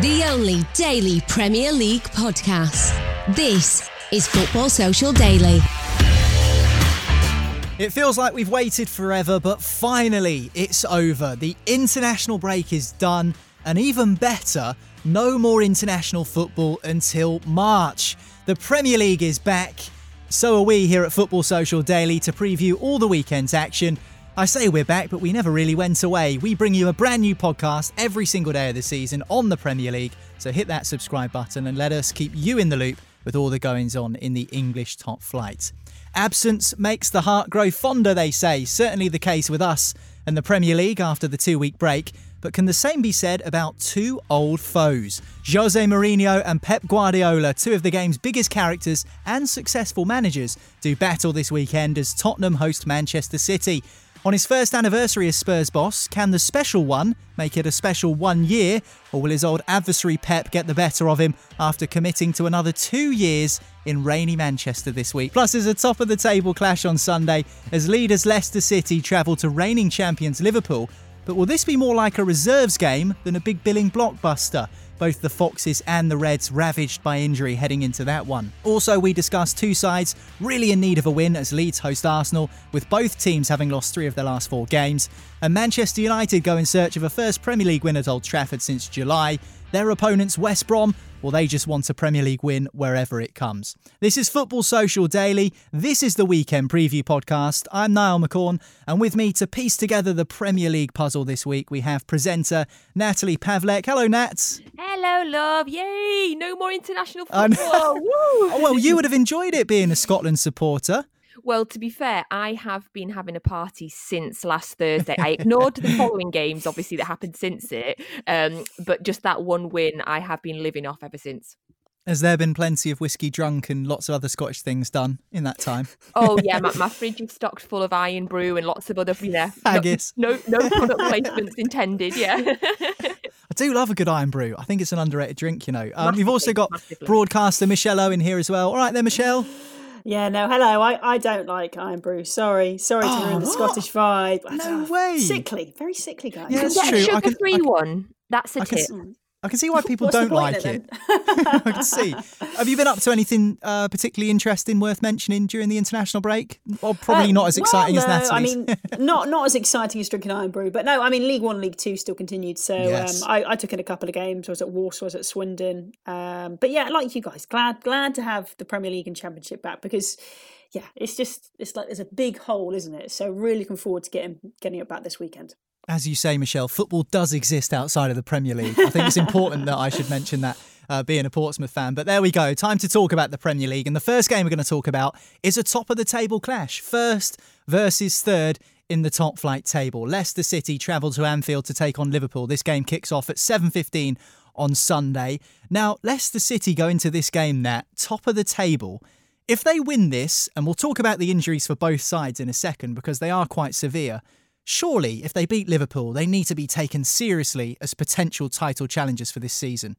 The only daily Premier League podcast. This is Football Social Daily. It feels like we've waited forever, but finally it's over. The international break is done, and even better, no more international football until March. The Premier League is back. So are we here at Football Social Daily to preview all the weekend's action. I say we're back, but we never really went away. We bring you a brand new podcast every single day of the season on the Premier League. So hit that subscribe button and let us keep you in the loop with all the goings on in the English top flight. Absence makes the heart grow fonder, they say. Certainly the case with us and the Premier League after the two week break. But can the same be said about two old foes? Jose Mourinho and Pep Guardiola, two of the game's biggest characters and successful managers, do battle this weekend as Tottenham host Manchester City. On his first anniversary as Spurs boss, can the special one make it a special one year, or will his old adversary Pep get the better of him after committing to another two years in rainy Manchester this week? Plus, there's a top of the table clash on Sunday as leaders Leicester City travel to reigning champions Liverpool. But will this be more like a reserves game than a big billing blockbuster? Both the Foxes and the Reds ravaged by injury heading into that one. Also, we discussed two sides really in need of a win as Leeds host Arsenal, with both teams having lost three of their last four games. And Manchester United go in search of a first Premier League win at Old Trafford since July. Their opponents, West Brom, well, they just want a Premier League win wherever it comes. This is Football Social Daily. This is the weekend preview podcast. I'm Niall McCorn, and with me to piece together the Premier League puzzle this week, we have presenter Natalie Pavlek. Hello, Nat. Hello, love. Yay! No more international football. oh, well, you would have enjoyed it being a Scotland supporter. Well, to be fair, I have been having a party since last Thursday. I ignored the following games, obviously, that happened since it. Um, but just that one win, I have been living off ever since. Has there been plenty of whiskey drunk and lots of other Scottish things done in that time? Oh yeah, my, my fridge is stocked full of Irn-Bru and lots of other, know, haggis. No, no, no product placements intended. Yeah. I do love a good Irn-Bru. I think it's an underrated drink. You know, um, you've also got massively. broadcaster Michelle Owen here as well. All right, there, Michelle. Yeah, no, hello. I, I don't like Irn-Bru. Sorry. Sorry to oh, ruin the what? Scottish vibe. No ah, way. Sickly. Very sickly, guys. Yeah, that's true. Sugar free one. That's a I tip. Can, I can see why people don't like it. I can see. Have you been up to anything uh, particularly interesting worth mentioning during the international break? Or probably uh, not as exciting well, no, as Natalie's. I mean, not not as exciting as drinking Irn-Bru, but no, I mean, League One, League Two still continued. So yes. um, I, I, took in a couple of games. I was at Walsall, I was at Swindon. Um, but yeah, like you guys, glad glad to have the Premier League and Championship back because yeah, it's just it's like there's a big hole, isn't it? So really looking forward to getting getting it back this weekend. As you say, Michelle, football does exist outside of the Premier League. I think it's important that I should mention that. Uh, being a Portsmouth fan. But there we go. Time to talk about the Premier League. And the first game we're going to talk about is a top of the table clash. First versus third in the top flight table. Leicester City travel to Anfield to take on Liverpool. This game kicks off at 7:15 on Sunday. Now, Leicester City go into this game that top of the table if they win this, and we'll talk about the injuries for both sides in a second because they are quite severe, surely if they beat Liverpool, they need to be taken seriously as potential title challengers for this season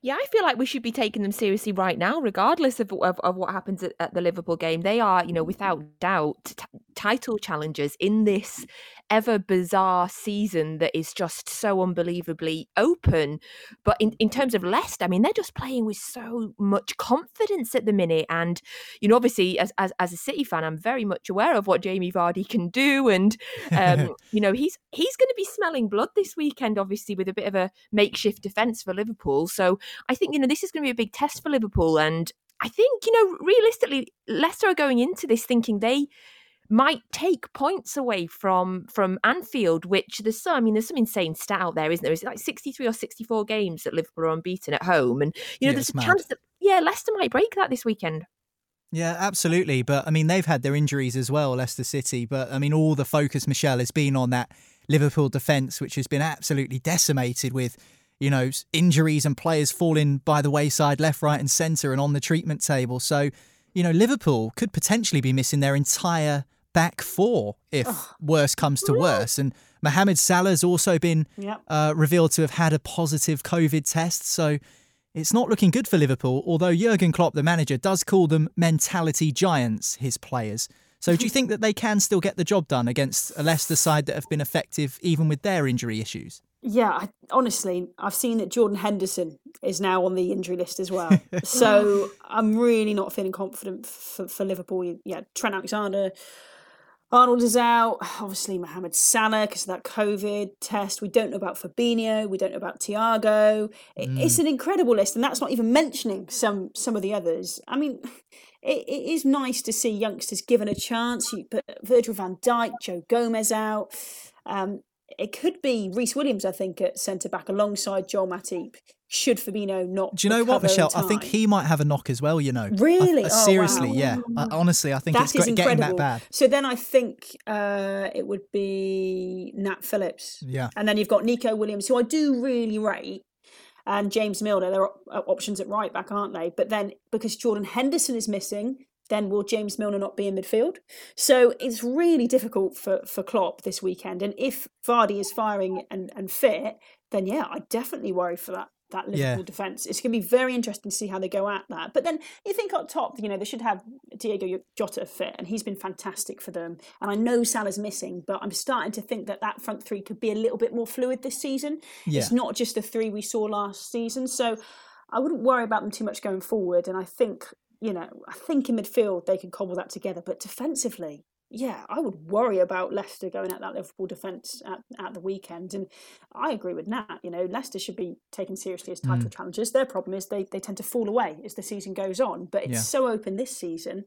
yeah, I feel like we should be taking them seriously right now, regardless of of, of what happens at, at, the Liverpool game. They are, you know, without doubt, t- title challengers in this ever bizarre season that is just so unbelievably open. But in, in terms of Leicester, I mean, they're just playing with so much confidence at the minute. And, you know, obviously, as, as, as a City fan, I'm very much aware of what Jamie Vardy can do. And, um, you know, he's he's going to be smelling blood this weekend, obviously, with a bit of a makeshift defence for Liverpool. So I think, you know, this is going to be a big test for Liverpool. And I think, you know, realistically, Leicester are going into this thinking they might take points away from from Anfield, which there's some, I mean, there's some insane stat out there, isn't there? Is it like 63 or 64 games that Liverpool are unbeaten at home? And, you know, yeah, there's a mad. chance that, yeah, Leicester might break that this weekend. Yeah, absolutely. But I mean, they've had their injuries as well, Leicester City. But I mean, all the focus, Michelle, has been on that Liverpool defence, which has been absolutely decimated with, you know, injuries and players falling by the wayside left, right, and centre and on the treatment table. So, you know, Liverpool could potentially be missing their entire back four if oh. worse comes to worse. And Mohamed Salah's also been yep. uh, revealed to have had a positive COVID test. So it's not looking good for Liverpool, although Jurgen Klopp, the manager, does call them mentality giants, his players. So do you think that they can still get the job done against a Leicester side that have been effective even with their injury issues? Yeah, I, honestly, I've seen that Jordan Henderson is now on the injury list as well. so I'm really not feeling confident for, for Liverpool. Yeah, Trent Alexander Arnold is out. Obviously, Mohamed Salah because of that COVID test. We don't know about Fabinho. We don't know about Thiago. Mm. It's an incredible list, and that's not even mentioning some some of the others. I mean, it, it is nice to see youngsters given a chance. You put Virgil van Dijk, Joe Gomez out. Um, it could be Rhys Williams, I think, at centre back alongside Joel Matip. Should Fabinho not? Do you know what, Michelle? I think he might have a knock as well. You know, really? I, oh, seriously, wow. yeah. I, honestly, I think that it's getting that bad. So then I think uh, it would be Nat Phillips. Yeah, and then you've got Neco Williams, who I do really rate, and James Milner. They're options at right back, aren't they? But then because Jordan Henderson is missing, then will James Milner not be in midfield? So it's really difficult for, for Klopp this weekend. And if Vardy is firing and, and fit, then yeah, I definitely worry for that that Liverpool yeah. defence. It's going to be very interesting to see how they go at that. But then you think up top, you know, they should have Diogo Jota fit, and he's been fantastic for them. And I know Salah's missing, but I'm starting to think that that front three could be a little bit more fluid this season. Yeah. It's not just the three we saw last season. So I wouldn't worry about them too much going forward. And I think you know, I think in midfield they can cobble that together, but defensively, yeah, I would worry about Leicester going at that Liverpool defence at, at the weekend. And I agree with Nat. You know, Leicester should be taken seriously as title mm. challengers. Their problem is they, they tend to fall away as the season goes on. But it's yeah. so open this season.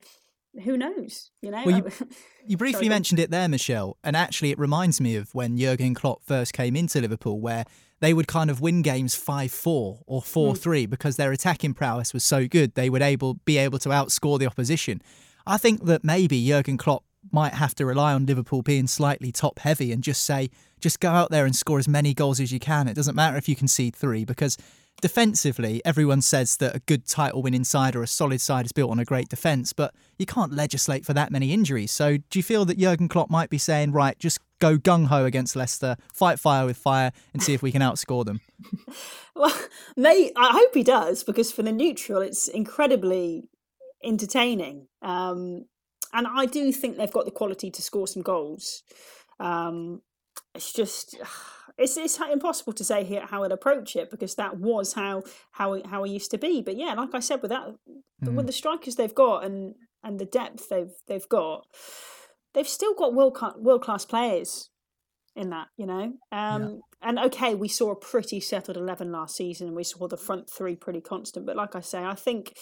Who knows? You know. Well, you, you briefly mentioned it there, Michelle, and actually it reminds me of when Jurgen Klopp first came into Liverpool, where they would kind of win games 5-4 or 4-3 mm. because their attacking prowess was so good they would able be able to outscore the opposition. I think that maybe Jurgen Klopp might have to rely on Liverpool being slightly top heavy and just say just go out there and score as many goals as you can. It doesn't matter if you concede 3 because defensively, everyone says that a good title winning side or a solid side is built on a great defence, but you can't legislate for that many injuries. So do you feel that Jurgen Klopp might be saying, right, just go gung ho against Leicester, fight fire with fire, and see if we can outscore them? well, I hope he does, because for the neutral, it's incredibly entertaining. Um, and I do think they've got the quality to score some goals. Um, it's just it's it's impossible to say here how it approach it because that was how how it, how it used to be. But yeah, like I said, with that mm. with the strikers they've got and and the depth they've they've got, they've still got world world class players in that, you know. Um, yeah. And okay, we saw a pretty settled eleven last season, and we saw the front three pretty constant. But like I say, I think.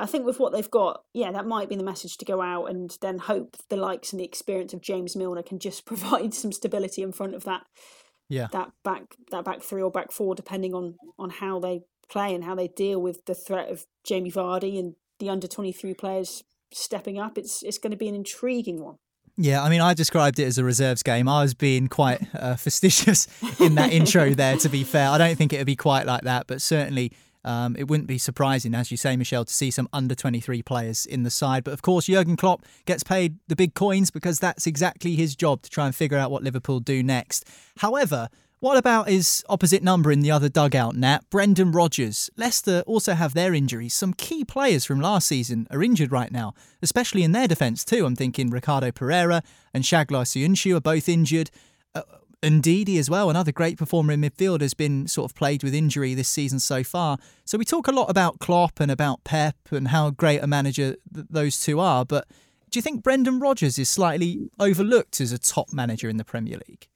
I think with what they've got, yeah, that might be the message to go out and then hope the likes and the experience of James Milner can just provide some stability in front of that yeah that back that back three or back four depending on on how they play and how they deal with the threat of Jamie Vardy and the under 23 players stepping up it's it's going to be an intriguing one yeah, I mean, I described it as a reserves game. I was being quite uh, fastidious in that intro there, to be fair. I don't think it would be quite like that, but certainly Um, it wouldn't be surprising, as you say, Michelle, to see some under 23 players in the side. But of course, Jurgen Klopp gets paid the big coins because that's exactly his job to try and figure out what Liverpool do next. However, what about his opposite number in the other dugout, Nat? Brendan Rodgers. Leicester also have their injuries. Some key players from last season are injured right now, especially in their defence too. I'm thinking Ricardo Pereira and Çağlar Söyüncü are both injured. Ndidi as well, another great performer in midfield, has been sort of plagued with injury this season so far. So we talk a lot about Klopp and about Pep and how great a manager th- those two are. But do you think Brendan Rodgers is slightly overlooked as a top manager in the Premier League?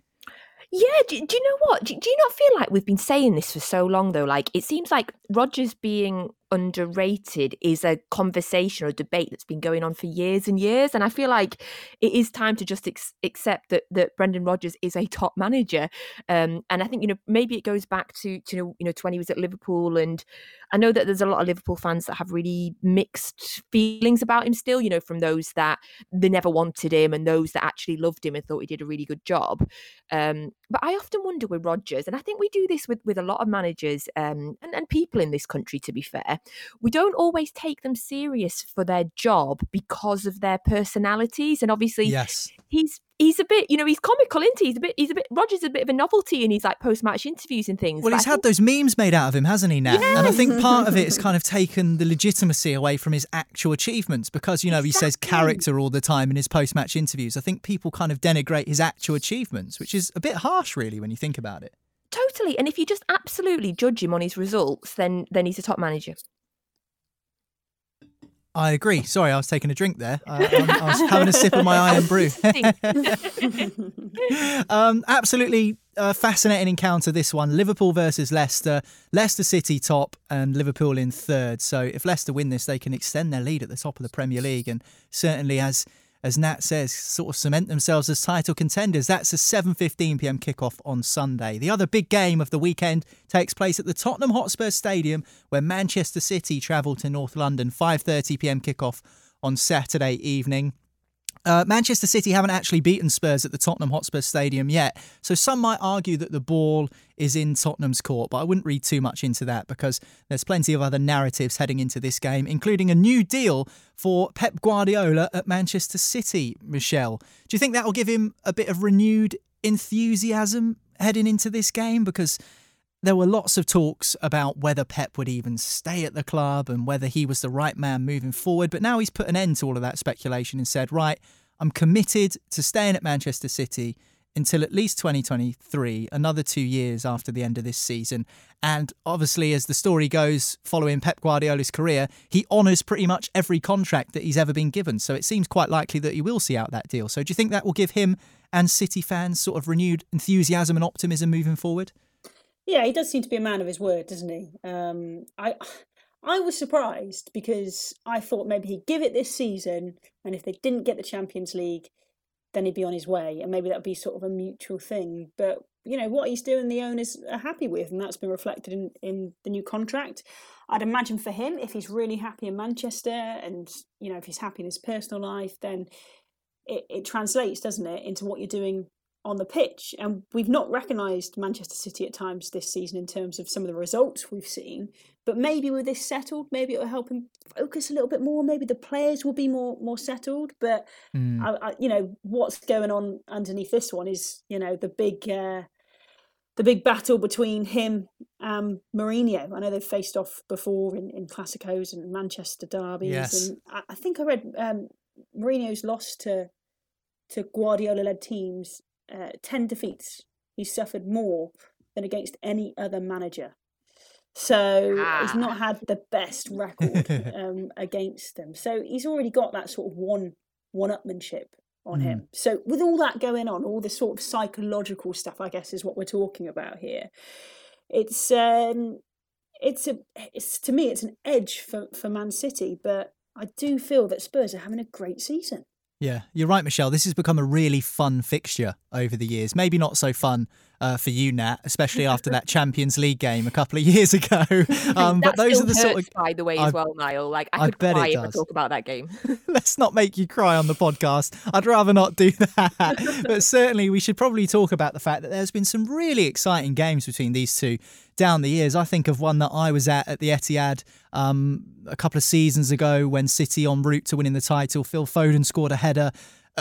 Yeah, do, do you know what? Do, do, you not feel like we've been saying this for so long though? Like it seems like Rodgers being underrated is a conversation or debate that's been going on for years and years. And I feel like it is time to just ex- accept that that Brendan Rodgers is a top manager. Um, and I think you know maybe it goes back to to you know when he was at Liverpool, and I know that there's a lot of Liverpool fans that have really mixed feelings about him still. You know, from those that they never wanted him and those that actually loved him and thought he did a really good job. Um, but I often wonder with Rodgers, and I think we do this with with a lot of managers um, and, and people in this country. To be fair, we don't always take them serious for their job because of their personalities. And obviously, yes, he's he's a bit, you know, he's comical, isn't he? He's a bit, he's a bit. Rodgers a bit of a novelty in his like post match interviews and things. Well, he's had those memes made out of him, hasn't he, Now, Yes. And I think part of it has kind of taken the legitimacy away from his actual achievements because you know exactly. he says character all the time in his post match interviews. I think people kind of denigrate his actual achievements, which is a bit harsh, really, when you think about it. Totally. And if you just absolutely judge him on his results, then then he's a top manager. I agree. Sorry, I was taking a drink there. I, I was having a sip of my Irn-Bru. um, absolutely uh, fascinating encounter, this one. Liverpool versus Leicester. Leicester City top and Liverpool in third. So if Leicester win this, they can extend their lead at the top of the Premier League. And certainly, as as Nat says, sort of cement themselves as title contenders. That's a 7:15 p.m. kickoff on Sunday. The other big game of the weekend takes place at the Tottenham Hotspur Stadium, where Manchester City travel to North London. 5:30 p.m. kickoff on Saturday evening. Uh, Manchester City haven't actually beaten Spurs at the Tottenham Hotspur Stadium yet, so some might argue that the ball is in Tottenham's court, but I wouldn't read too much into that because there's plenty of other narratives heading into this game, including a new deal for Pep Guardiola at Manchester City. Michelle, do you think that will give him a bit of renewed enthusiasm heading into this game? Because there were lots of talks about whether Pep would even stay at the club and whether he was the right man moving forward. But now he's put an end to all of that speculation and said, right, I'm committed to staying at Manchester City until at least 2023, another two years after the end of this season. And obviously, as the story goes, following Pep Guardiola's career, he honours pretty much every contract that he's ever been given. So it seems quite likely that he will see out that deal. So do you think that will give him and City fans sort of renewed enthusiasm and optimism moving forward? Yeah, he does seem to be a man of his word, doesn't he? Um, I I was surprised because I thought maybe he'd give it this season, and if they didn't get the Champions League, then he'd be on his way, and maybe that'd be sort of a mutual thing. But you know what he's doing, the owners are happy with, and that's been reflected in in the new contract. I'd imagine for him, if he's really happy in Manchester, and you know if he's happy in his personal life, then it, it translates, doesn't it, into what you're doing on the pitch. And we've not recognised Manchester City at times this season in terms of some of the results we've seen. But maybe with this settled, maybe it'll help him focus a little bit more. Maybe the players will be more more settled. But mm. I, I, you know what's going on underneath this one is you know the big uh, the big battle between him and Mourinho. I know they've faced off before in, in Classicos and Manchester derbies. Yes. And I, I think I read um, Mourinho's lost to to Guardiola led teams uh, 10 defeats. He suffered more than against any other manager. So ah. he's not had the best record um, against them. So he's already got that sort of one one upmanship on mm. him. So with all that going on, all this sort of psychological stuff, I guess, is what we're talking about here. It's um, it's a it's to me it's an edge for for Man City, but I do feel that Spurs are having a great season. Yeah, you're right, Michelle. This has become a really fun fixture over the years. Maybe not so fun uh, for you, Nat, especially after that Champions League game a couple of years ago. Um, but those are the sort of by the way as I, well, Niall. Like I could I cry if I talk about that game. Let's not make you cry on the podcast. I'd rather not do that. but certainly, we should probably talk about the fact that there's been some really exciting games between these two down the years. I think of one that I was at at the Etihad um, a couple of seasons ago when City en route to winning the title. Phil Foden scored a header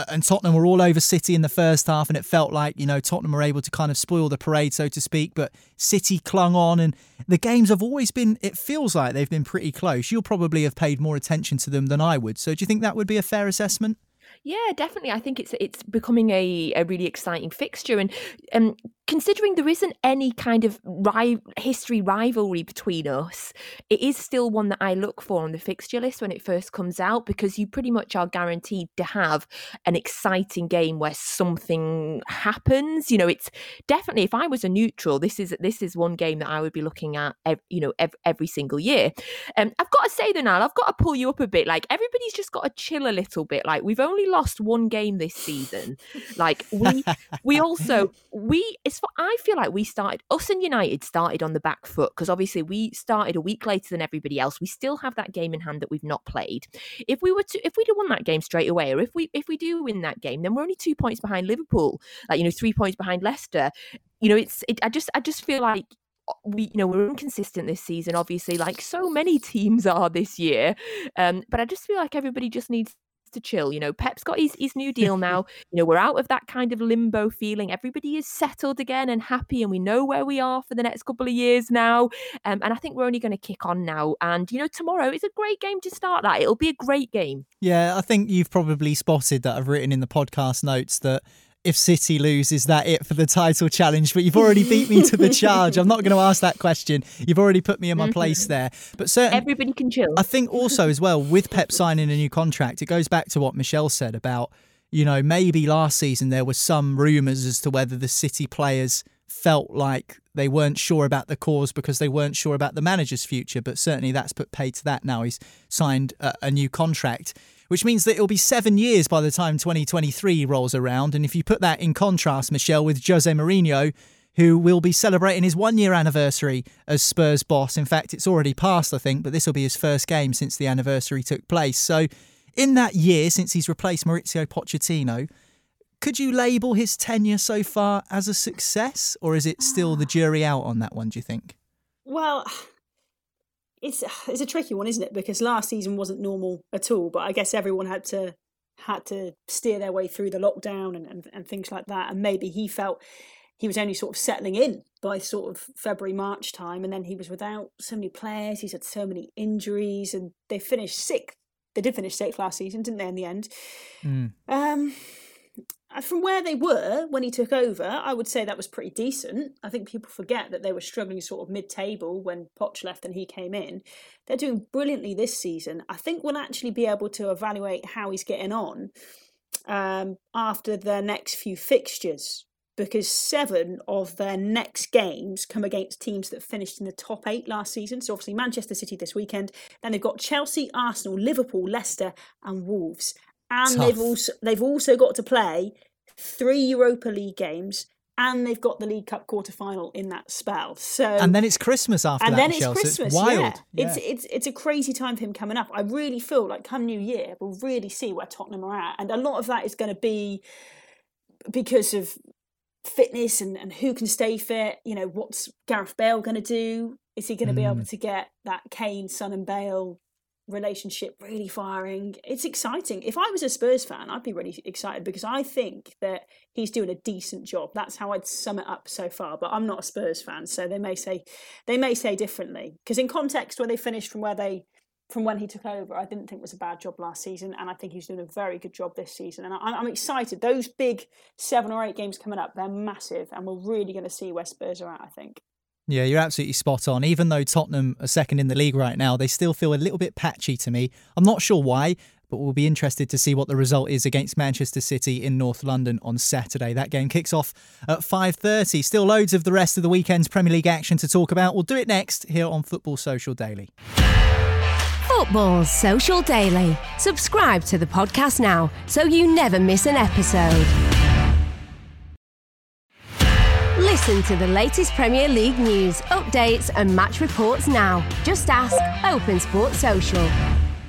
and Tottenham were all over City in the first half, and it felt like you know Tottenham were able to kind of spoil the parade, so to speak. But City clung on, and the games have always been. It feels like they've been pretty close. You'll probably have paid more attention to them than I would. So, do you think that would be a fair assessment? Yeah, definitely. I think it's it's becoming a, a really exciting fixture, and um, considering there isn't any kind of ri- history rivalry between us, it is still one that I look for on the fixture list when it first comes out because you pretty much are guaranteed to have an exciting game where something happens. You know, it's definitely if I was a neutral, this is this is one game that I would be looking at. Every, you know, every, every single year. Um, I've got to say though, now I've got to pull you up a bit. Like everybody's just got to chill a little bit. Like we've only lost one game this season. Like we we also we it's for I feel like we started us and United started on the back foot because obviously we started a week later than everybody else. We still have that game in hand that we've not played. If we were to if we'd have won that game straight away, or if we if we do win that game, then we're only two points behind Liverpool. Like you know, three points behind Leicester. You know, it's it, I just I just feel like uh, we you know we're inconsistent this season obviously like so many teams are this year um but i just feel like everybody just needs to chill. You know, Pep's got his, his new deal now. you know, we're out of that kind of limbo feeling. Everybody is settled again and happy, and we know where we are for the next couple of years now. Um, and I think we're only going to kick on now. And, you know, tomorrow is a great game to start that. It'll be a great game. Yeah, I think you've probably spotted that I've written in the podcast notes that if City lose, is that it for the title challenge? But you've already beat me to the charge. I'm not going to ask that question. You've already put me in my place mm-hmm. there. But certainly, everybody can chill. I think also as well with Pep signing a new contract, it goes back to what Michelle said about you know maybe last season there were some rumours as to whether the City players felt like they weren't sure about the cause because they weren't sure about the manager's future. But certainly that's put paid to that now. He's signed a, a new contract which means that it'll be seven years by the time 2023 rolls around. And if you put that in contrast, Michelle, with Jose Mourinho, who will be celebrating his one year anniversary as Spurs boss. In fact, it's already passed, I think, but this will be his first game since the anniversary took place. So, in that year, since he's replaced Mauricio Pochettino, could you label his tenure so far as a success, or is it still the jury out on that one, do you think? Well, it's it's a tricky one, isn't it? Because last season wasn't normal at all, but I guess everyone had to had to steer their way through the lockdown and, and, and things like that. And maybe he felt he was only sort of settling in by sort of February, March time, and then he was without so many players. He's had so many injuries, and they finished sixth. They did finish sixth last season, didn't they? In the end, mm. um, from where they were when he took over, I would say that was pretty decent. I think people forget that they were struggling sort of mid table when Poch left and he came in. They're doing brilliantly this season. I think we'll actually be able to evaluate how he's getting on um, after their next few fixtures because seven of their next games come against teams that finished in the top eight last season. So obviously Manchester City this weekend. Then they've got Chelsea, Arsenal, Liverpool, Leicester, and Wolves and Tough. they've also they've also got to play three Europa League games and they've got the League Cup quarter final in that spell. So and then it's Christmas after and that. then it's Chelsea. Christmas. It's wild. Yeah. yeah. It's it's it's a crazy time for him coming up. I really feel like come New Year we'll really see where Tottenham are at, and a lot of that is going to be because of fitness and, and who can stay fit. You know, what's Gareth Bale going to do? Is he going to mm. be able mm. to get that Kane, Son, and Bale relationship really firing. It's exciting. If I was a Spurs fan, I'd be really excited because I think that he's doing a decent job. That's how I'd sum it up so far. But I'm not a Spurs fan, so they may say they may say differently. Because in context, where they finished from where they from when he took over, I didn't think was a bad job last season, and I think he's doing a very good job this season. And I'm, I'm excited. Those big seven or eight games coming up, they're massive, and we're really going to see where Spurs are at. I think. Yeah, you're absolutely spot on. Even though Tottenham are second in the league right now, they still feel a little bit patchy to me. I'm not sure why, but we'll be interested to see what the result is against Manchester City in North London on Saturday. That game kicks off at 5:30. Still loads of the rest of the weekend's Premier League action to talk about. We'll do it next here on Football Social Daily. Football Social Daily. Subscribe to the podcast now so you never miss an episode. Listen to the latest Premier League news, updates, and match reports now. Just ask Open Sport Social.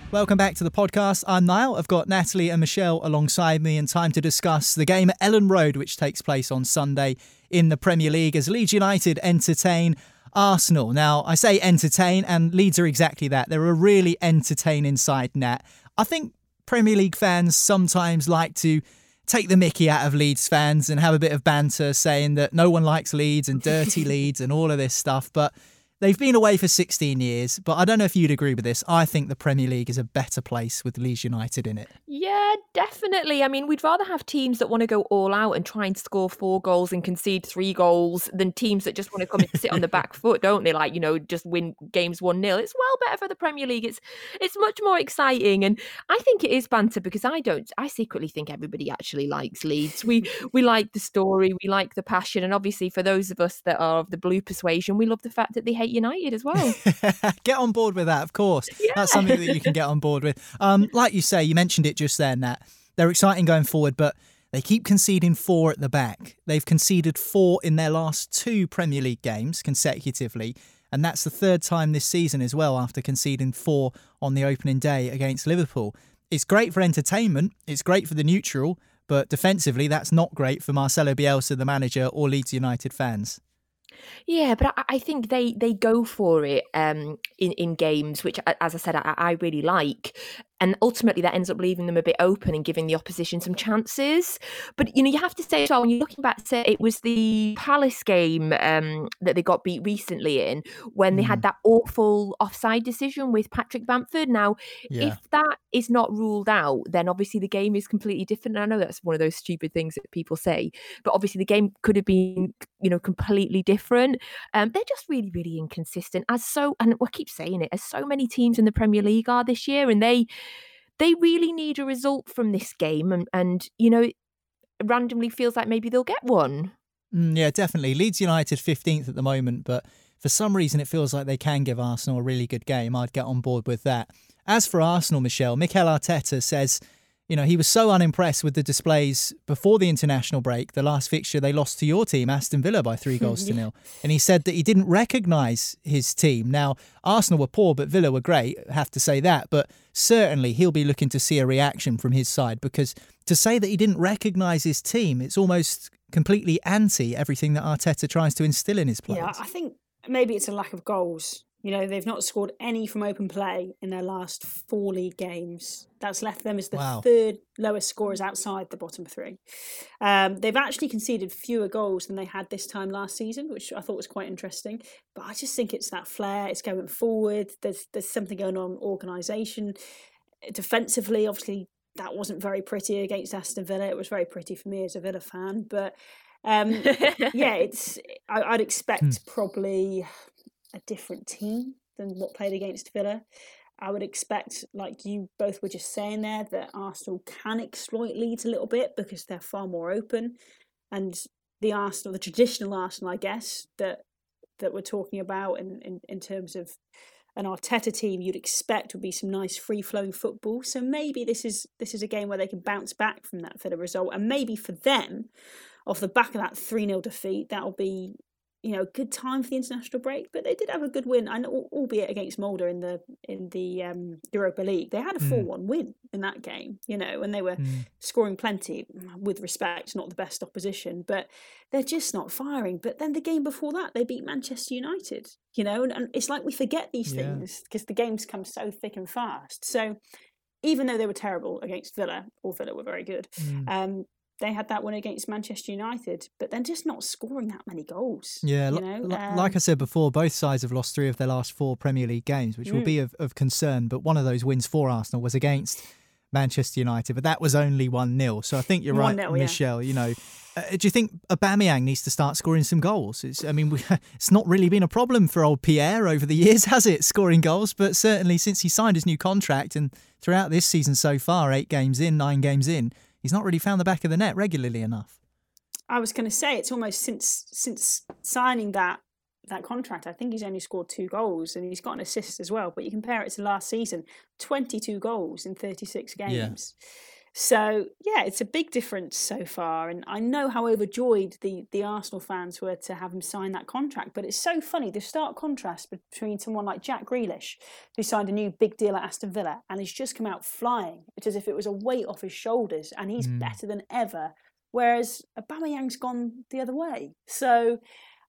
Welcome back to the podcast. I'm Niall. I've got Natalie and Michelle alongside me, in time to discuss the game at Elland Road, which takes place on Sunday in the Premier League as Leeds United entertain Arsenal. Now, I say entertain, and Leeds are exactly that. They're a really entertaining side, Nat. I think Premier League fans sometimes like to take the mickey out of Leeds fans and have a bit of banter saying that no one likes Leeds and dirty Leeds and all of this stuff. But They've been away for 16 years, but I don't know if you'd agree with this. I think the Premier League is a better place with Leeds United in it. Yeah, definitely. I mean, we'd rather have teams that want to go all out and try and score four goals and concede three goals than teams that just want to come and sit on the back foot, don't they? Like, you know, just win games 1 0. It's well better for the Premier League. It's it's much more exciting. And I think it is banter because I don't, I secretly think everybody actually likes Leeds. We, we like the story, we like the passion. And obviously, for those of us that are of the blue persuasion, we love the fact that they hate United as well. get on board with that, of course. Yeah. That's something that you can get on board with. Um, like you say, you mentioned it just there, that they're exciting going forward, but they keep conceding four at the back. They've conceded four in their last two Premier League games consecutively. And that's the third time this season as well, after conceding four on the opening day against Liverpool. It's great for entertainment, it's great for the neutral, but defensively, that's not great for Marcelo Bielsa, the manager, or Leeds United fans. Yeah, but I, I think they they go for it um, in in games, which, as I said, I, I really like and ultimately that ends up leaving them a bit open and giving the opposition some chances. But you know, you have to say as well when you're looking back to it was the Palace game um, that they got beat recently in when mm. they had mm. that awful offside decision with Patrick Bamford. Now, yeah. if that is not ruled out, then obviously the game is completely different. And I know that's one of those stupid things that people say, but obviously the game could have been, you know, completely different. Um, they're just really, really inconsistent, as so, and I keep saying it, as so many teams in the Premier League are this year, and they they really need a result from this game and, and you know randomly feels like maybe they'll get one. Mm, yeah definitely. Leeds united 15th at the moment but for some reason it feels like they can give arsenal a really good game. I'd get on board with that. As for arsenal michelle mikel arteta says you know, he was so unimpressed with the displays before the international break. The last fixture, they lost to your team, Aston Villa, by three goals to nil. And he said that he didn't recognise his team. Now, Arsenal were poor, but Villa were great, have to say that. But certainly he'll be looking to see a reaction from his side because to say that he didn't recognise his team, it's almost completely anti everything that Arteta tries to instill in his players. Yeah, I think maybe it's a lack of goals you know, they've not scored any from open play in their last four league games. That's left them as the wow. third lowest scorers outside the bottom three. Um, they've actually conceded fewer goals than they had this time last season, which I thought was quite interesting. But I just think it's that flair. It's going forward. There's there's something going on organisation, defensively. Obviously, that wasn't very pretty against Aston Villa. It was very pretty for me as a Villa fan, but um, yeah, it's I, would expect hmm. probably a different team than what played against Villa. I would expect, like you both were just saying there, that Arsenal can exploit Leeds a little bit because they're far more open. And the Arsenal, the traditional Arsenal, I guess, that that we're talking about in, in, in terms of an Arteta team you'd expect would be some nice free flowing football. So maybe this is this is a game where they can bounce back from that Villa result. And maybe for them, off the back of that 3 0 defeat, that'll be you know, good time for the international break, but they did have a good win, and albeit against Molde in the in the um, Europa League, they had a hmm. four one win in that game. You know, and they were mm. scoring plenty. With respect, not the best opposition, but they're just not firing. But then the game before that, they beat Manchester United. You know, and, and it's like we forget these yeah. things because the games come so thick and fast. So even though they were terrible against Villa, or Villa were very good, mm. um, they had that one against Manchester United, but then just not scoring that many goals. Yeah, you know? um, like I said before, both sides have lost three of their last four Premier League games, which mm. will be of, of concern. But one of those wins for Arsenal was against Manchester United, but that was only 1 0. So I think you're right, Michelle. Yeah. You know, uh, do you think Aubameyang needs to start scoring some goals? It's, I mean, we, it's not really been a problem for old Pierre over the years, has it, scoring goals? But certainly since he signed his new contract and throughout this season so far, eight games in, nine games in, he's not really found the back of the net regularly enough. I was going to say it's almost since since signing that that contract. I think he's only scored two goals and he's got an assist as well. But you compare it to last season, twenty two goals in thirty six games. So yeah, it's a big difference so far, and I know how overjoyed the the Arsenal fans were to have him sign that contract. But it's so funny the stark contrast between someone like Jack Grealish, who signed a new big deal at Aston Villa and he's just come out flying. It's as if it was a weight off his shoulders, and he's mm. better than ever. Whereas Aubameyang's gone the other way. So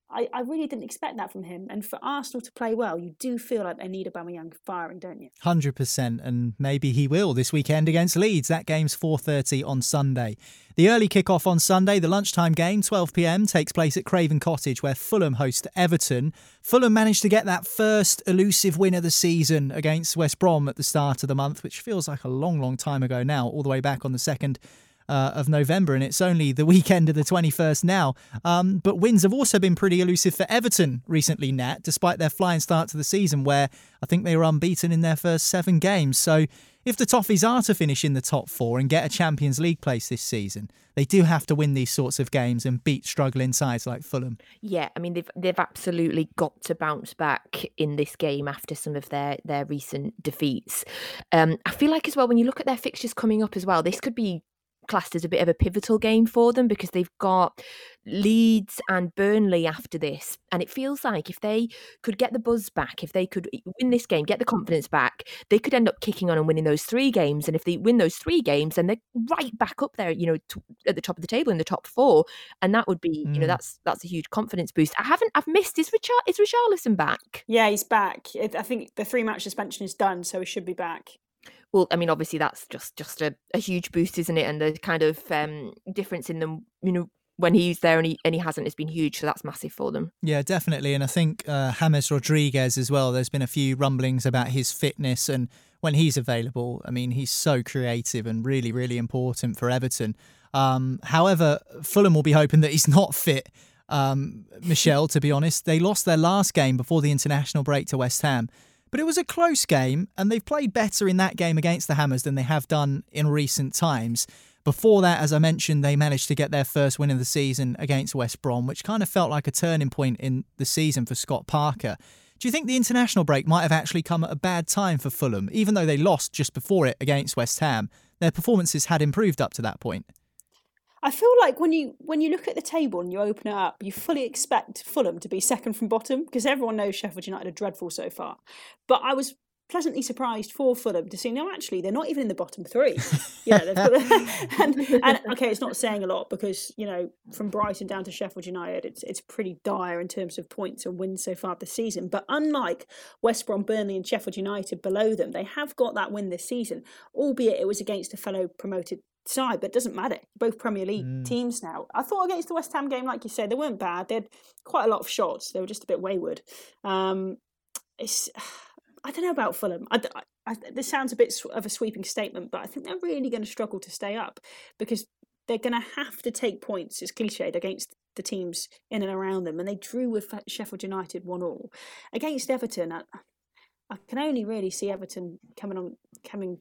I, I really didn't expect that from him. And for Arsenal to play well, you do feel like they need a Aubameyang firing, don't you? Hundred percent, and maybe he will this weekend against Leeds. That game's four thirty on Sunday. The early kick-off on Sunday, the lunchtime game, 12 pm, takes place at Craven Cottage, where Fulham host Everton. Fulham managed to get that first elusive win of the season against West Brom at the start of the month, which feels like a long, long time ago now, all the way back on the second uh, of November, and it's only the weekend of the 21st now. Um, but wins have also been pretty elusive for Everton recently, Nat, despite their flying start to the season, where I think they were unbeaten in their first seven games. So if the Toffees are to finish in the top four and get a Champions League place this season, they do have to win these sorts of games and beat struggling sides like Fulham. Yeah, I mean they've they've absolutely got to bounce back in this game after some of their their recent defeats. Um, I feel like as well when you look at their fixtures coming up as well, this could be classed as a bit of a pivotal game for them because they've got Leeds and Burnley after this. And it feels like if they could get the buzz back, if they could win this game, get the confidence back, they could end up kicking on and winning those three games. And if they win those three games, then they're right back up there, you know, t- at the top of the table in the top four. And that would be, mm. you know, mm. that's that's a huge confidence boost. I haven't, I've missed. Is Richard is Richarlison back? Yeah, he's back. I think the three match suspension is done, so he should be back well, I mean, obviously that's just just a, a huge boost, isn't it? And the kind of um, difference in them, you know, when he's there and he and he hasn't has been huge. So that's massive for them. Yeah, definitely. And I think uh, James Rodriguez as well. There's been a few rumblings about his fitness and when he's available. I mean, he's so creative and really, really important for Everton. Um, however, Fulham will be hoping that he's not fit. Um, Michelle, to be honest, they lost their last game before the international break to West Ham. But it was a close game, and they've played better in that game against the Hammers than they have done in recent times. Before that, as I mentioned, they managed to get their first win of the season against West Brom, which kind of felt like a turning point in the season for Scott Parker. Do you think the international break might have actually come at a bad time for Fulham? Even though they lost just before it against West Ham, their performances had improved up to that point. I feel like when you when you look at the table and you open it up, you fully expect Fulham to be second from bottom because everyone knows Sheffield United are dreadful so far. But I was pleasantly surprised for Fulham to see no, actually they're not even in the bottom three. yeah, and, and okay, it's not saying a lot because you know from Brighton down to Sheffield United, it's it's pretty dire in terms of points and wins so far this season. But unlike West Brom, Burnley, and Sheffield United below them, they have got that win this season, albeit it was against a fellow promoted side, but it doesn't matter. Both Premier League mm. teams now. I thought against the West Ham game, like you said, they weren't bad. They had quite a lot of shots. They were just a bit wayward. Um, it's I don't know about Fulham. I, I, I, this sounds a bit of a sweeping statement, but I think they're really going to struggle to stay up because they're going to have to take points. It's cliched against the teams in and around them, and they drew with Sheffield United one all against Everton. I, I can only really see Everton coming on, coming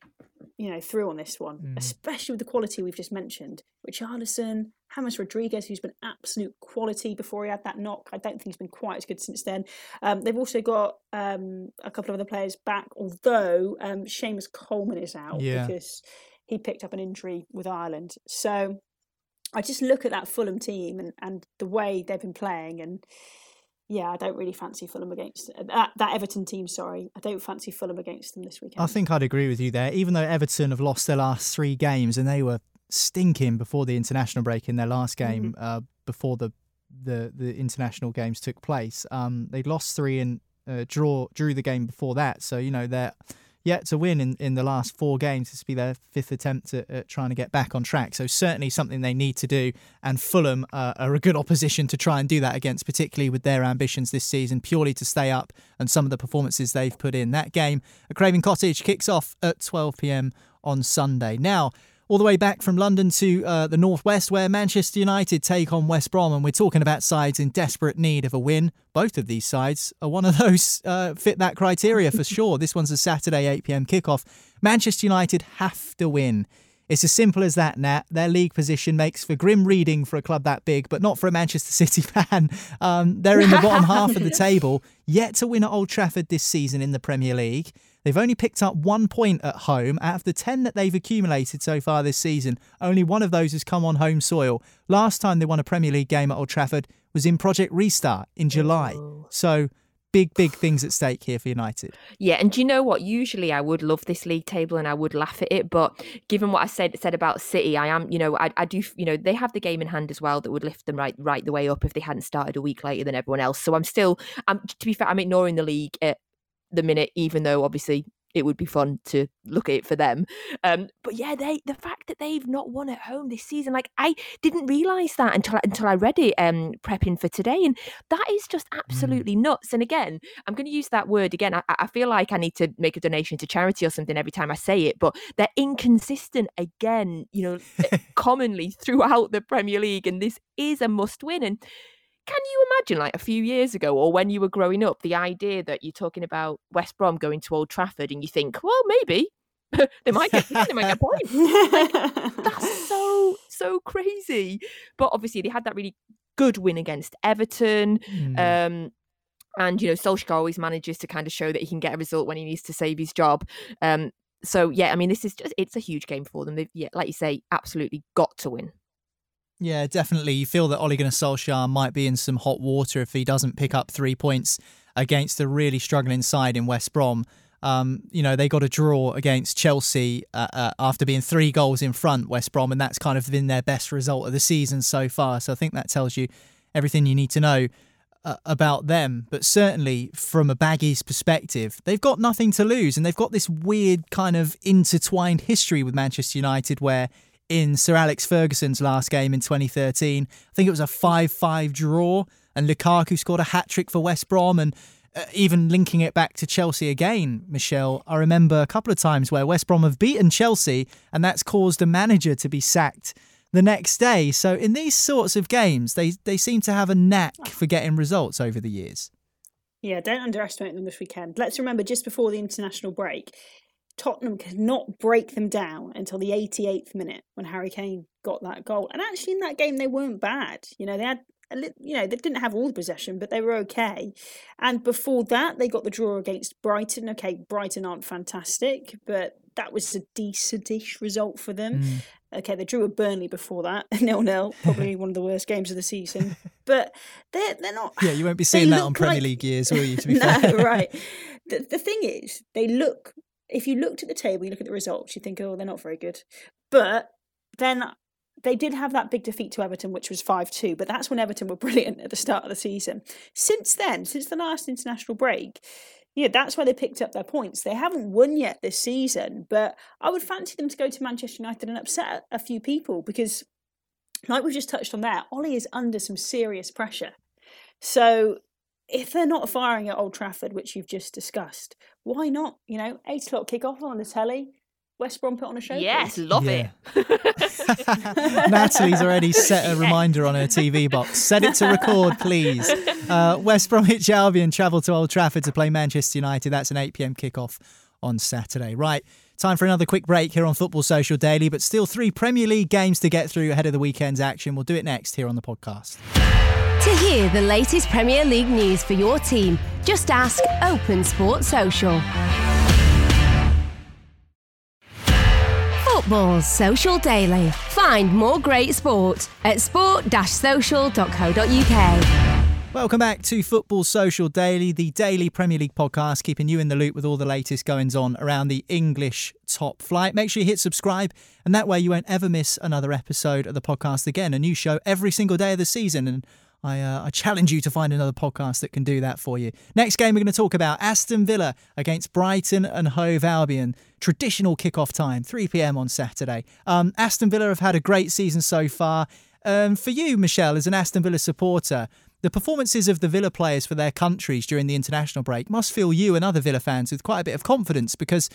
you know, through on this one, mm. especially with the quality we've just mentioned. Richarlison, James Rodriguez, who's been absolute quality before he had that knock. I don't think he's been quite as good since then. Um, they've also got um, a couple of other players back, although um, Seamus Coleman is out yeah. because he picked up an injury with Ireland. So I just look at that Fulham team and, and the way they've been playing and yeah, I don't really fancy Fulham against uh, that, that Everton team. Sorry, I don't fancy Fulham against them this weekend. I think I'd agree with you there. Even though Everton have lost their last three games and they were stinking before the international break in their last game, mm-hmm. uh, before the, the the international games took place, um, they lost three and uh, draw drew the game before that. So you know they're yet to win in, in the last four games. This will be their fifth attempt at, at, trying to get back on track. So, certainly something they need to do. And Fulham uh, are a good opposition to try and do that against, particularly with their ambitions this season, purely to stay up and some of the performances they've put in. That game at Craven Cottage kicks off at 12 pm on Sunday. Now, all the way back from London to uh, the northwest, where Manchester United take on West Brom, and we're talking about sides in desperate need of a win. Both of these sides are one of those uh, fit that criteria for sure. This one's a Saturday 8 pm kickoff. Manchester United have to win. It's as simple as that, Nat. Their league position makes for grim reading for a club that big, but not for a Manchester City fan. Um, they're in the bottom half of the table, yet to win at Old Trafford this season in the Premier League. They've only picked up one point at home out of the 10 that they've accumulated so far this season. Only one of those has come on home soil. Last time they won a Premier League game at Old Trafford was in Project Restart in July. So big, big things at stake here for United. Yeah, and do you know what? Usually I would love this league table and I would laugh at it, but given what I said said about City, I am, you know, I, I do, you know, they have the game in hand as well that would lift them right right the way up if they hadn't started a week later than everyone else. So I'm still, I'm to be fair, I'm ignoring the league at the minute, even though obviously it would be fun to look at it for them. Um, but yeah, they the fact that they've not won at home this season, like I didn't realise that until until I read it um, prepping for today, and that is just mm. absolutely mm. nuts. And again, I'm going to use that word again. I, I feel like I need to make a donation to charity or something every time I say it, but they're inconsistent again. You know, eh, commonly throughout the Premier League, and this is a must win. And can you imagine, like a few years ago, or when you were growing up, the idea that you're talking about West Brom going to Old Trafford, and you think, well, maybe they might get they might get points. like, that's so so crazy. But obviously, they had that really good win against Everton. Mm. Um, and you know, Solskjaer always manages to kind of show that he can get a result when he needs to save his job. Um, so yeah, I mean, this is just it's a huge game for them. They've yeah, like you say, absolutely got to win. Yeah, definitely. You feel that Ole Gunnar Solskjaer might be in some hot water if he doesn't pick up three points against a really struggling side in West Brom. Um, you know, they got a draw against Chelsea uh, uh, after being three goals in front, West Brom, and that's kind of been their best result of the season so far. So I think that tells you everything you need to know uh, about them. But certainly, from a Baggies perspective, they've got nothing to lose, and they've got this weird kind of intertwined history with Manchester United where in Sir Alex Ferguson's last game in 2013. I think it was a 5 5 draw, and Lukaku scored a hat trick for West Brom. And uh, even linking it back to Chelsea again, Michelle, I remember a couple of times where West Brom have beaten Chelsea, and that's caused a manager to be sacked the next day. So in these sorts of games, they, they seem to have a knack for getting results over the years. Yeah, don't underestimate them this weekend. Let's remember just before the international break, Tottenham could not break them down until the 88th minute when Harry Kane got that goal. And actually, in that game, they weren't bad. You know, they had you know, they didn't have all the possession, but they were okay. And before that, they got the draw against Brighton. Okay, Brighton aren't fantastic, but that was a decentish result for them. Mm. Okay, they drew a Burnley before that, nil nil, probably one of the worst games of the season. But they're they're not. Yeah, you won't be seeing that on Premier like... League years, will you? To be no, fair, right. The the thing is, they look if you looked at the table, you look at the results, you think, oh, they're not very good. But then they did have that big defeat to Everton, which was 5 2, but that's when Everton were brilliant at the start of the season. Since then, since the last international break, yeah, that's where they picked up their points. They haven't won yet this season, but I would fancy them to go to Manchester United and upset a few people because, like we've just touched on there, Ole is under some serious pressure. So if they're not firing at Old Trafford, which you've just discussed, why not? You know, eight o'clock kickoff on the telly. West Brom put on a show. Yes, please. love yeah. it. Natalie's already set a reminder on her TV box. Set it to record, please. Uh, West Bromwich Albion travel to Old Trafford to play Manchester United. That's an 8 pm kickoff on Saturday. Right, time for another quick break here on Football Social Daily, but still three Premier League games to get through ahead of the weekend's action. We'll do it next here on the podcast. To hear the latest Premier League news for your team, just ask Open Sport Social. Football's Social Daily. Find more great sport at sport-social.co.uk. Welcome back to Football Social Daily, the daily Premier League podcast, keeping you in the loop with all the latest goings on around the English top flight. Make sure you hit subscribe, and that way you won't ever miss another episode of the podcast again. A new show every single day of the season, and I, uh, I challenge you to find another podcast that can do that for you. Next game, we're going to talk about Aston Villa against Brighton and Hove Albion. Traditional kickoff time, 3 pm on Saturday. Um, Aston Villa have had a great season so far. Um, for you, Michelle, as an Aston Villa supporter, the performances of the Villa players for their countries during the international break must fill you and other Villa fans with quite a bit of confidence because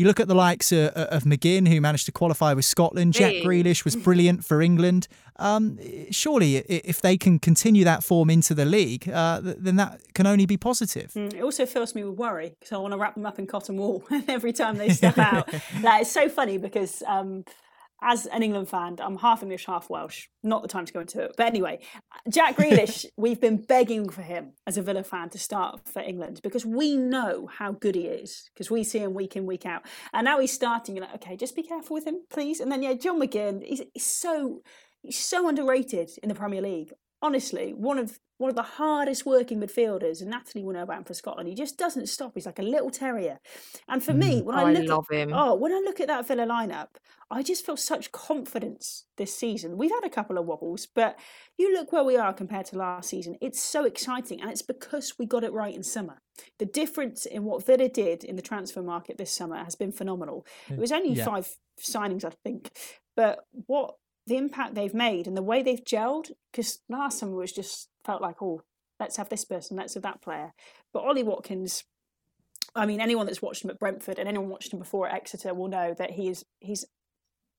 you look at the likes uh, uh, of McGinn, who managed to qualify with Scotland. Jack Grealish was brilliant for England. Um, surely, if they can continue that form into the league, uh, then that can only be positive. Mm, it also fills me with worry because I want to wrap them up in cotton wool every time they step out. like, it's so funny because. Um, as an England fan, I'm half English, half Welsh. Not the time to go into it. But anyway, Jack Grealish, we've been begging for him as a Villa fan to start for England because we know how good he is because we see him week in, week out. And now he's starting. You're like, okay, just be careful with him, please. And then, yeah, John McGinn, he's, he's so he's so underrated in the Premier League honestly one of one of the hardest working midfielders, and Natalie will know about him for Scotland. He just doesn't stop. He's like a little terrier. And for mm. me, when oh, I look I love at, him. Oh, when I look at that Villa lineup, I just feel such confidence this season. We've had a couple of wobbles, but you look where we are compared to last season. It's so exciting, and it's because we got it right in summer. The difference in what Villa did in the transfer market this summer has been phenomenal. It was only yeah. five signings, I think, but what the impact they've made and the way they've gelled. Because last summer was just felt like, oh, let's have this person, let's have that player. But Ollie Watkins, I mean, anyone that's watched him at Brentford and anyone watched him before at Exeter will know that he is he's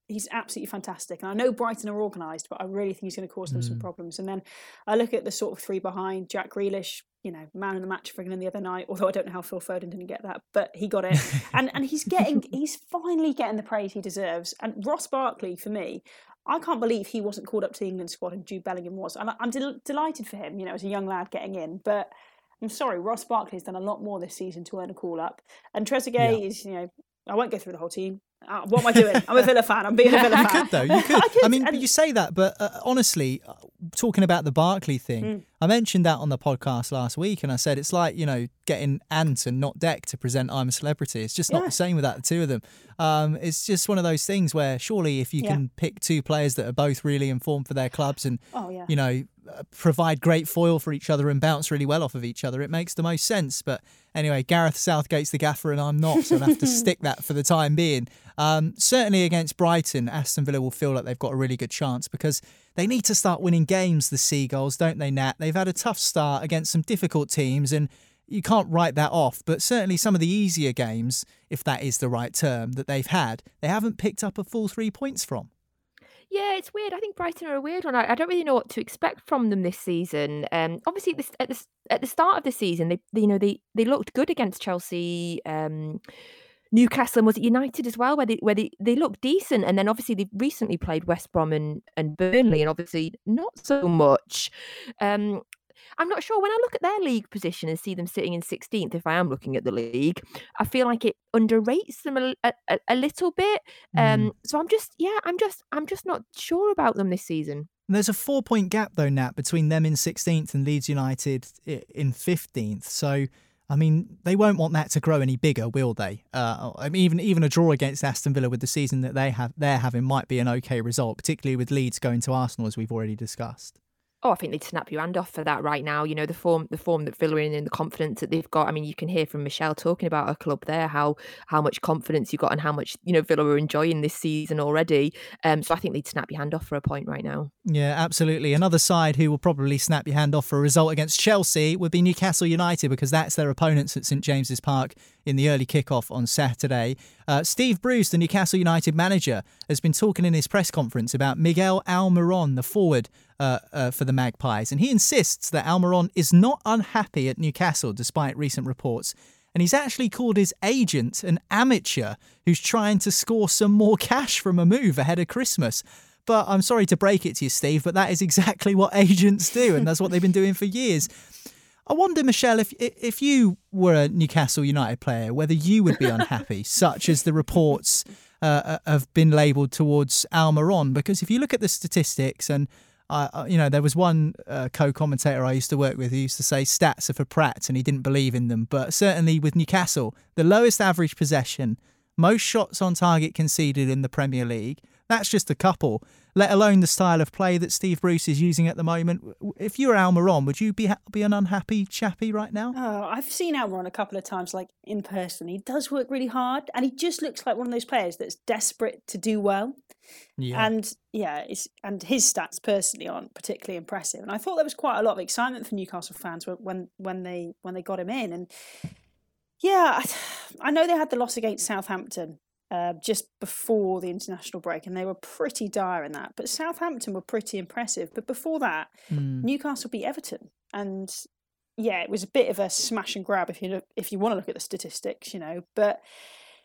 he's absolutely fantastic. And I know Brighton are organised, but I really think he's going to cause them mm. some problems. And then I look at the sort of three behind Jack Grealish, you know, man of the match for England the other night. Although I don't know how Phil Foden didn't get that, but he got it. and and he's getting he's finally getting the praise he deserves. And Ross Barkley for me, I can't believe he wasn't called up to the England squad and Jude Bellingham was. And I'm del- delighted for him, you know, as a young lad getting in. But I'm sorry, Ross Barkley has done a lot more this season to earn a call up. And Trezeguet yeah. is, you know, I won't go through the whole team. Uh, what am I doing? I'm a Villa fan. I'm being a Villa fan. You could though. You could. I, could. I mean, and... you say that, but uh, honestly, talking about the Barkley thing, mm. I mentioned that on the podcast last week, and I said it's like you know getting Ant and not Dec to present I'm a Celebrity. It's just not yeah. the same without the two of them. Um, it's just one of those things where surely if you yeah. can pick two players that are both really informed for their clubs and oh, yeah. you know provide great foil for each other and bounce really well off of each other, it makes the most sense. But anyway, Gareth Southgate's the gaffer and I'm not, so I'll have to stick that for the time being. Um, certainly against Brighton, Aston Villa will feel like they've got a really good chance because they need to start winning games, the Seagulls, don't they, Nat? They've had a tough start against some difficult teams and you can't write that off, but certainly some of the easier games, if that is the right term, that they've had, they haven't picked up a full three points from. Yeah, it's weird. I think Brighton are a weird one. I, I don't really know what to expect from them this season. Um, obviously, this, at the at the start of the season, they, they you know they they looked good against Chelsea. Um, Newcastle and was it United as well, where they where they, they look decent, and then obviously they've recently played West Brom and, and Burnley, and obviously not so much. Um, I'm not sure. When I look at their league position and see them sitting in 16th, if I am looking at the league, I feel like it underrates them a, a, a little bit. Um, mm. So I'm just, yeah, I'm just, I'm just not sure about them this season. There's a four point gap though, Nat, between them in 16th and Leeds United in 15th. So. I mean, they won't want that to grow any bigger, will they? Uh, I mean, even even a draw against Aston Villa with the season that they have they're having might be an okay result, particularly with Leeds going to Arsenal, as we've already discussed. Oh, I think they'd snap your hand off for that right now. You know, the form the form that Villa in and the confidence that they've got. I mean, you can hear from Michelle talking about her club there, how how much confidence you got and how much, you know, Villa are enjoying this season already. Um, so I think they'd snap your hand off for a point right now. Yeah, absolutely. Another side who will probably snap your hand off for a result against Chelsea would be Newcastle United because that's their opponents at St James's Park in the early kickoff on Saturday. Uh, Steve Bruce, the Newcastle United manager, has been talking in his press conference about Miguel Almiron, the forward uh, uh, for the Magpies, and he insists that Almiron is not unhappy at Newcastle despite recent reports. And he's actually called his agent an amateur who's trying to score some more cash from a move ahead of Christmas. But I'm sorry to break it to you, Steve, but that is exactly what agents do, and that's what they've been doing for years. I wonder, Michelle, if if you were a Newcastle United player, whether you would be unhappy, such as the reports uh, uh, have been labelled towards Almiron. Because if you look at the statistics, and uh, you know, there was one uh, co-commentator I used to work with who used to say stats are for Pratt, and he didn't believe in them. But certainly with Newcastle, the lowest average possession, most shots on target conceded in the Premier League. That's just a couple let alone the style of play that Steve Bruce is using at the moment. If you were Almiron, would you be be an unhappy chappy right now? Oh, I've seen Almiron a couple of times, like in person. He does work really hard, and he just looks like one of those players that's desperate to do well. Yeah. And yeah, and his stats personally aren't particularly impressive. And I thought there was quite a lot of excitement for Newcastle fans when when they when they got him in. And yeah, I know they had the loss against Southampton uh, just before the international break, and they were pretty dire in that. But Southampton were pretty impressive. But before that, mm. Newcastle beat Everton, and yeah, it was a bit of a smash and grab if you look, if you want to look at the statistics, you know. But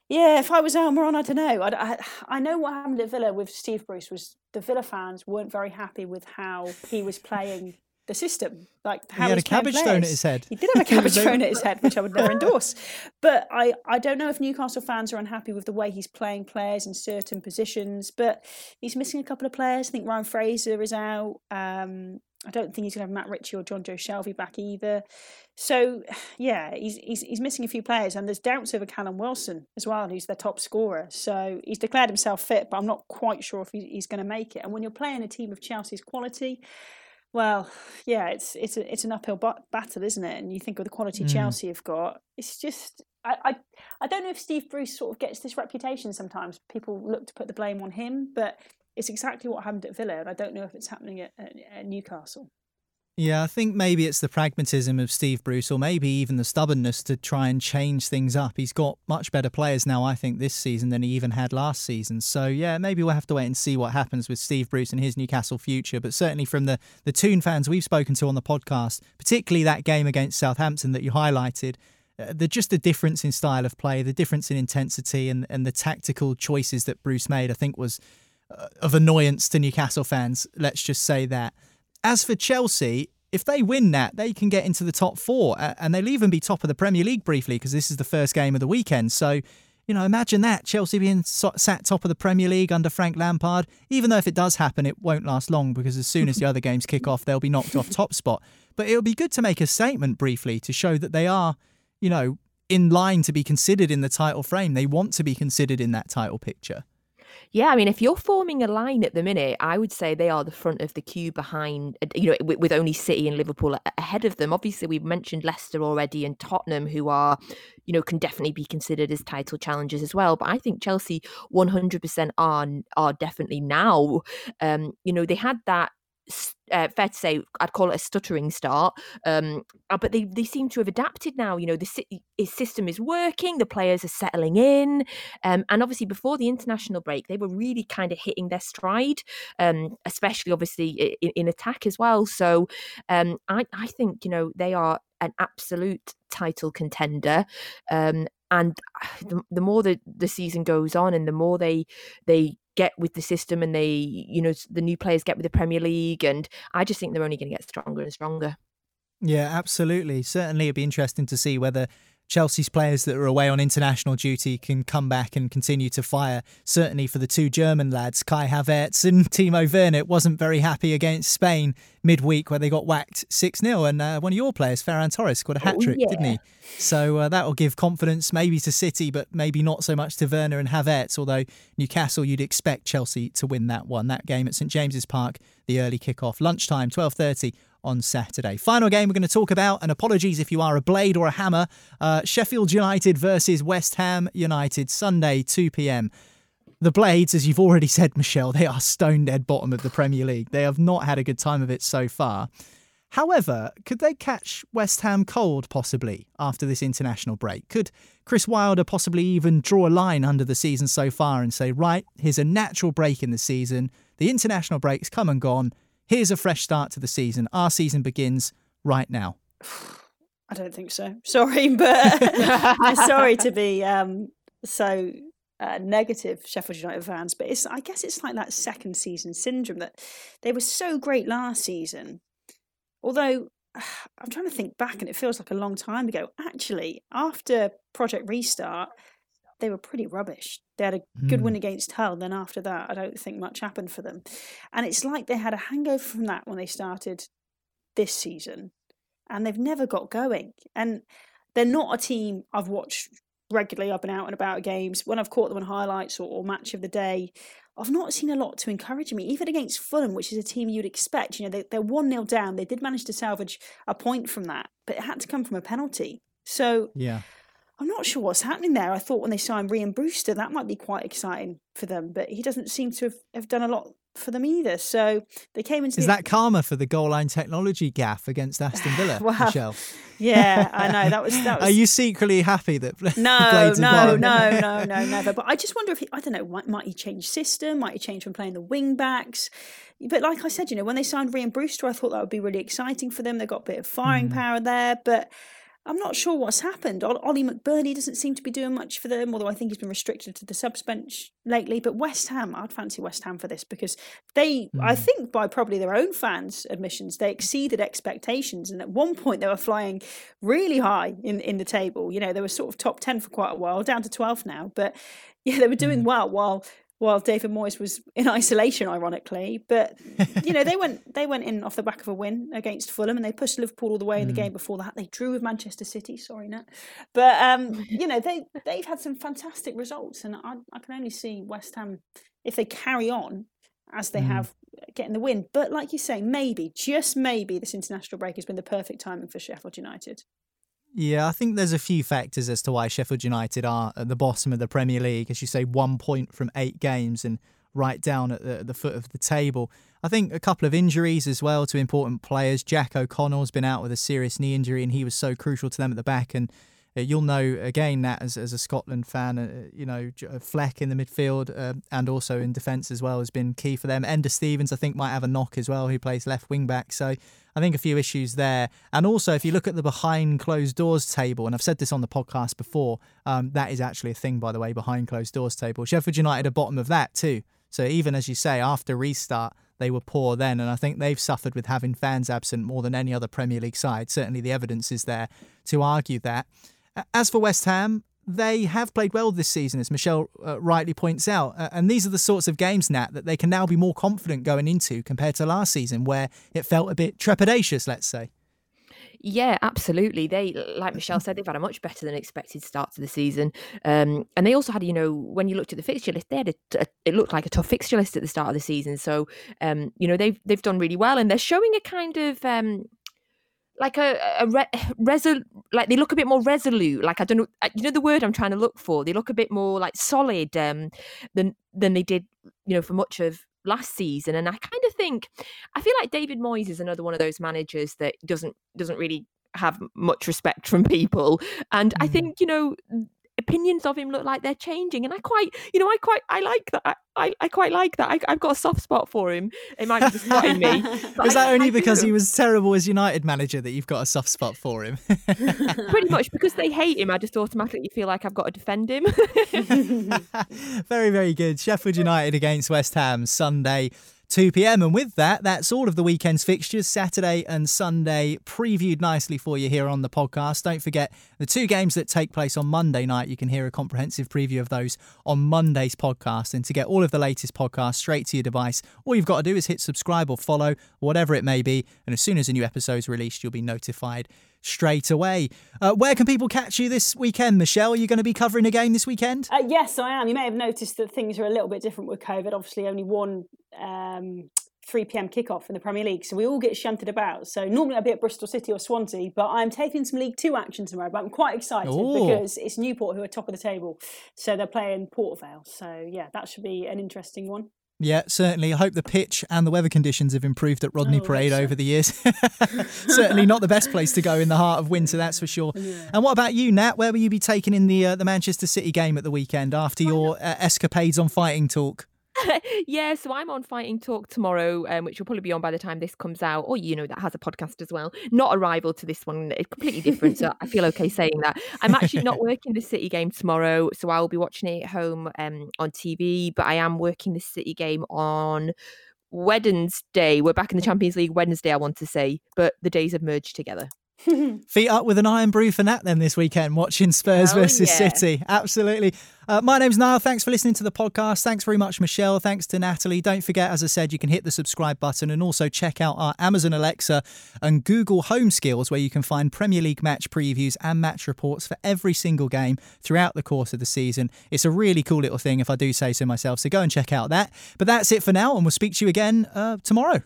Yeah, if I was Almiron, I don't know. I, I, I, know what happened at Villa with Steve Bruce was the Villa fans weren't very happy with how he was playing the system. Like how he had a cabbage thrown at his head. He did have a cabbage thrown at his head, which I would never endorse. But I, I don't know if Newcastle fans are unhappy with the way he's playing players in certain positions. But he's missing a couple of players. I think Ryan Fraser is out. Um, I don't think he's going to have Matt Ritchie or John Jonjo Shelvey back either. So, yeah, he's, he's he's missing a few players, and there's doubts over Callum Wilson as well, who's their top scorer. So he's declared himself fit, but I'm not quite sure if he's going to make it. And when you're playing a team of Chelsea's quality, well, yeah, it's it's a, it's an uphill battle, isn't it? And you think of the quality mm. Chelsea have got, it's just I, I I don't know if Steve Bruce sort of gets this reputation. Sometimes people look to put the blame on him, but it's exactly what happened at Villa, and I don't know if it's happening at, at, at Newcastle. Yeah, I think maybe it's the pragmatism of Steve Bruce, or maybe even the stubbornness to try and change things up. He's got much better players now, I think, this season than he even had last season. So, yeah, maybe we'll have to wait and see what happens with Steve Bruce and his Newcastle future. But certainly from the, the Toon fans we've spoken to on the podcast, particularly that game against Southampton that you highlighted, uh, the just the difference in style of play, the difference in intensity, and, and the tactical choices that Bruce made, I think was uh, of annoyance to Newcastle fans. Let's just say that. As for Chelsea, if they win that, they can get into the top four uh, and they'll even be top of the Premier League briefly because this is the first game of the weekend. So, you know, imagine that Chelsea being sat top of the Premier League under Frank Lampard. Even though if it does happen, it won't last long because as soon as the other games kick off, they'll be knocked off top spot. But it'll be good to make a statement briefly to show that they are, you know, in line to be considered in the title frame. They want to be considered in that title picture. Yeah, I mean, if you're forming a line at the minute, I would say they are the front of the queue behind, uh, you know, with, with only City and Liverpool ahead of them. Obviously, we've mentioned Leicester already and Tottenham, who are, you know, can definitely be considered as title challengers as well. But I think Chelsea 100% are are definitely now. Um, you know, they had that uh, fair to say, I'd call it a stuttering start. Um, uh, but they, they seem to have adapted now. You know, the his system is working, the players are settling in. Um, and obviously, before the international break, they were really kind of hitting their stride, um, especially obviously in, in, attack as well. So um, I, I think, you know, they are an absolute title contender. Um, and the, the more the, the season goes on and the more they they get with the system and they, you know, the new players get with the Premier League. And I just think they're only going to get stronger and stronger. Yeah, absolutely. Certainly, it'd be interesting to see whether Chelsea's players that are away on international duty can come back and continue to fire. Certainly for the two German lads, Kai Havertz and Timo Werner, wasn't very happy against Spain midweek where they got whacked 6 0. And uh, one of your players, Ferran Torres, got a hat trick, oh, yeah. didn't he? So uh, that will give confidence maybe to City, but maybe not so much to Werner and Havertz. Although Newcastle, you'd expect Chelsea to win that one. That game at St James's Park, the early kick-off, lunchtime, 12.30 on Saturday. Final game we're going to talk about, and apologies if you are a blade or a hammer, uh, Sheffield United versus West Ham United, Sunday, 2 pm. The Blades, as you've already said, Michelle, they are stone dead bottom of the Premier League. They have not had a good time of it so far. However, could they catch West Ham cold possibly after this international break? Could Chris Wilder possibly even draw a line under the season so far and say, right, here's a natural break in the season. The international break's come and gone. Here's a fresh start to the season. Our season begins right now. I don't think so. Sorry, but sorry to be um, so uh, negative Sheffield United fans, but it's I guess it's like that second season syndrome that they were so great last season. Although I'm trying to think back, and it feels like a long time ago. Actually, after Project Restart, they were pretty rubbish. They had a good mm. win against Hull. Then after that, I don't think much happened for them. And it's like they had a hangover from that when they started this season, and they've never got going. And they're not a team I've watched regularly. I've been out and about games. When I've caught them on highlights or, or match of the day, I've not seen a lot to encourage me, even against Fulham, which is a team you'd expect. You know, they, they're 1 0 down. They did manage to salvage a point from that, but it had to come from a penalty. So, yeah. I'm not sure what's happening there. I thought when they signed Rhian Brewster, that might be quite exciting for them, but he doesn't seem to have, have done a lot for them either. So they came into. Is the... that karma for the goal line technology gaffe against Aston Villa, Michelle? Yeah, I know that was. That was... Are you secretly happy that? No, no, no, no, no, never. But I just wonder if he, I don't know. Might, might he change system? Might he change from playing the wing backs? But like I said, you know, when they signed Rhian Brewster, I thought that would be really exciting for them. They got a bit of firing mm. power there, but I'm not sure what's happened. Oli McBurnie doesn't seem to be doing much for them, although I think he's been restricted to the subs bench lately. But West Ham, I'd fancy West Ham for this because they, mm. I think, by probably their own fans' admissions, they exceeded expectations. And at one point, they were flying really high in, in the table. You know, they were sort of top 10 for quite a while, down to 12 now. But yeah, they were doing mm. well while while David Moyes was in isolation, ironically. But you know, they went they went in off the back of a win against Fulham, and they pushed Liverpool all the way in the mm. game before that. They drew with Manchester City. Sorry, Nat. But um, you know, they they've had some fantastic results, and I, I can only see West Ham if they carry on as they mm. have getting the win. But like you say, maybe just maybe this international break has been the perfect timing for Sheffield United. Yeah, I think there's a few factors as to why Sheffield United are at the bottom of the Premier League. As you say, one point from eight games and right down at the, the foot of the table. I think a couple of injuries as well to important players. Jack O'Connell's been out with a serious knee injury, and he was so crucial to them at the back. And you'll know again that as, as a Scotland fan, uh, you know uh, Fleck in the midfield uh, and also in defence as well has been key for them. Enda Stevens I think might have a knock as well, who plays left wing back. So I think a few issues there. And also if you look at the behind closed doors table, and I've said this on the podcast before, um, that is actually a thing by the way, behind closed doors table. Sheffield United are bottom of that too. So even as you say, after restart, they were poor then, and I think they've suffered with having fans absent more than any other Premier League side. Certainly, the evidence is there to argue that. As for West Ham, they have played well this season, as Michelle uh, rightly points out. Uh, and these are the sorts of games, Nat, that they can now be more confident going into compared to last season, where it felt a bit trepidatious, let's say. Yeah, absolutely. They, like Michelle said, they've had a much better than expected start to the season, um, and they also had, you know, when you looked at the fixture list, they had a, a, it looked like a tough fixture list at the start of the season. So, um, you know, they've they've done really well, and they're showing a kind of um, like a, a re- resol like they look a bit more resolute like i don't know you know the word i'm trying to look for they look a bit more like solid um than than they did you know for much of last season and i kind of think i feel like david moyes is another one of those managers that doesn't doesn't really have much respect from people and mm. i think you know opinions of him look like they're changing and i quite you know i quite i like that i, I quite like that I, have got a soft spot for him it might be just not in me is that I, only I because do. he was terrible as united manager that you've got a soft spot for him? Pretty much because they hate him i just automatically feel like i've got to defend him. Very very good. Sheffield united against west ham sunday 2 pm. And with that, that's all of the weekend's fixtures, Saturday and Sunday, previewed nicely for you here on the podcast. Don't forget the two games that take place on Monday night. You can hear a comprehensive preview of those on Monday's podcast. And to get all of the latest podcasts straight to your device, all you've got to do is hit subscribe or follow, whatever it may be. And as soon as a new episode is released, you'll be notified straight away. Uh, where can people catch you this weekend, Michelle? Are you going to be covering a game this weekend? Uh, yes, I am. You may have noticed that things are a little bit different with COVID. Obviously, only one um, 3 p.m. kickoff in the Premier League, so we all get shunted about. So normally I'd be at Bristol City or Swansea, but I'm taking some League Two action tomorrow. But I'm quite excited Ooh. because it's Newport who are top of the table, so they're playing Port Vale. So yeah, that should be an interesting one. Yeah, certainly. I hope the pitch and the weather conditions have improved at Rodney oh, Parade over the years. certainly not the best place to go in the heart of winter, that's for sure. Yeah. And what about you, Nat? Where will you be taking in the uh, the Manchester City game at the weekend after your uh, escapades on Fighting Talk? yeah, so I'm on Fighting Talk tomorrow, um, which will probably be on by the time this comes out. Or you know, that has a podcast as well. Not a rival to this one; it's completely different. so I feel okay saying that. I'm actually not working the City game tomorrow, so I'll be watching it at home um, on TV. But I am working the City game on Wednesday. We're back in the Champions League Wednesday, I want to say, but the days have merged together. Feet up with an Irn-Bru for Nat then this weekend, watching Spurs oh, versus yeah. City. Absolutely. Uh, my name's Niall. Thanks for listening to the podcast. Thanks very much, Michelle. Thanks to Natalie. Don't forget, as I said, you can hit the subscribe button and also check out our Amazon Alexa and Google Home skills where you can find Premier League match previews and match reports for every single game throughout the course of the season. It's a really cool little thing, if I do say so myself. So go and check out that. But that's it for now, and we'll speak to you again uh, tomorrow.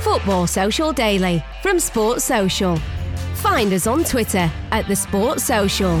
Football Social Daily from Sports Social. Find us on Twitter at The Sports Social.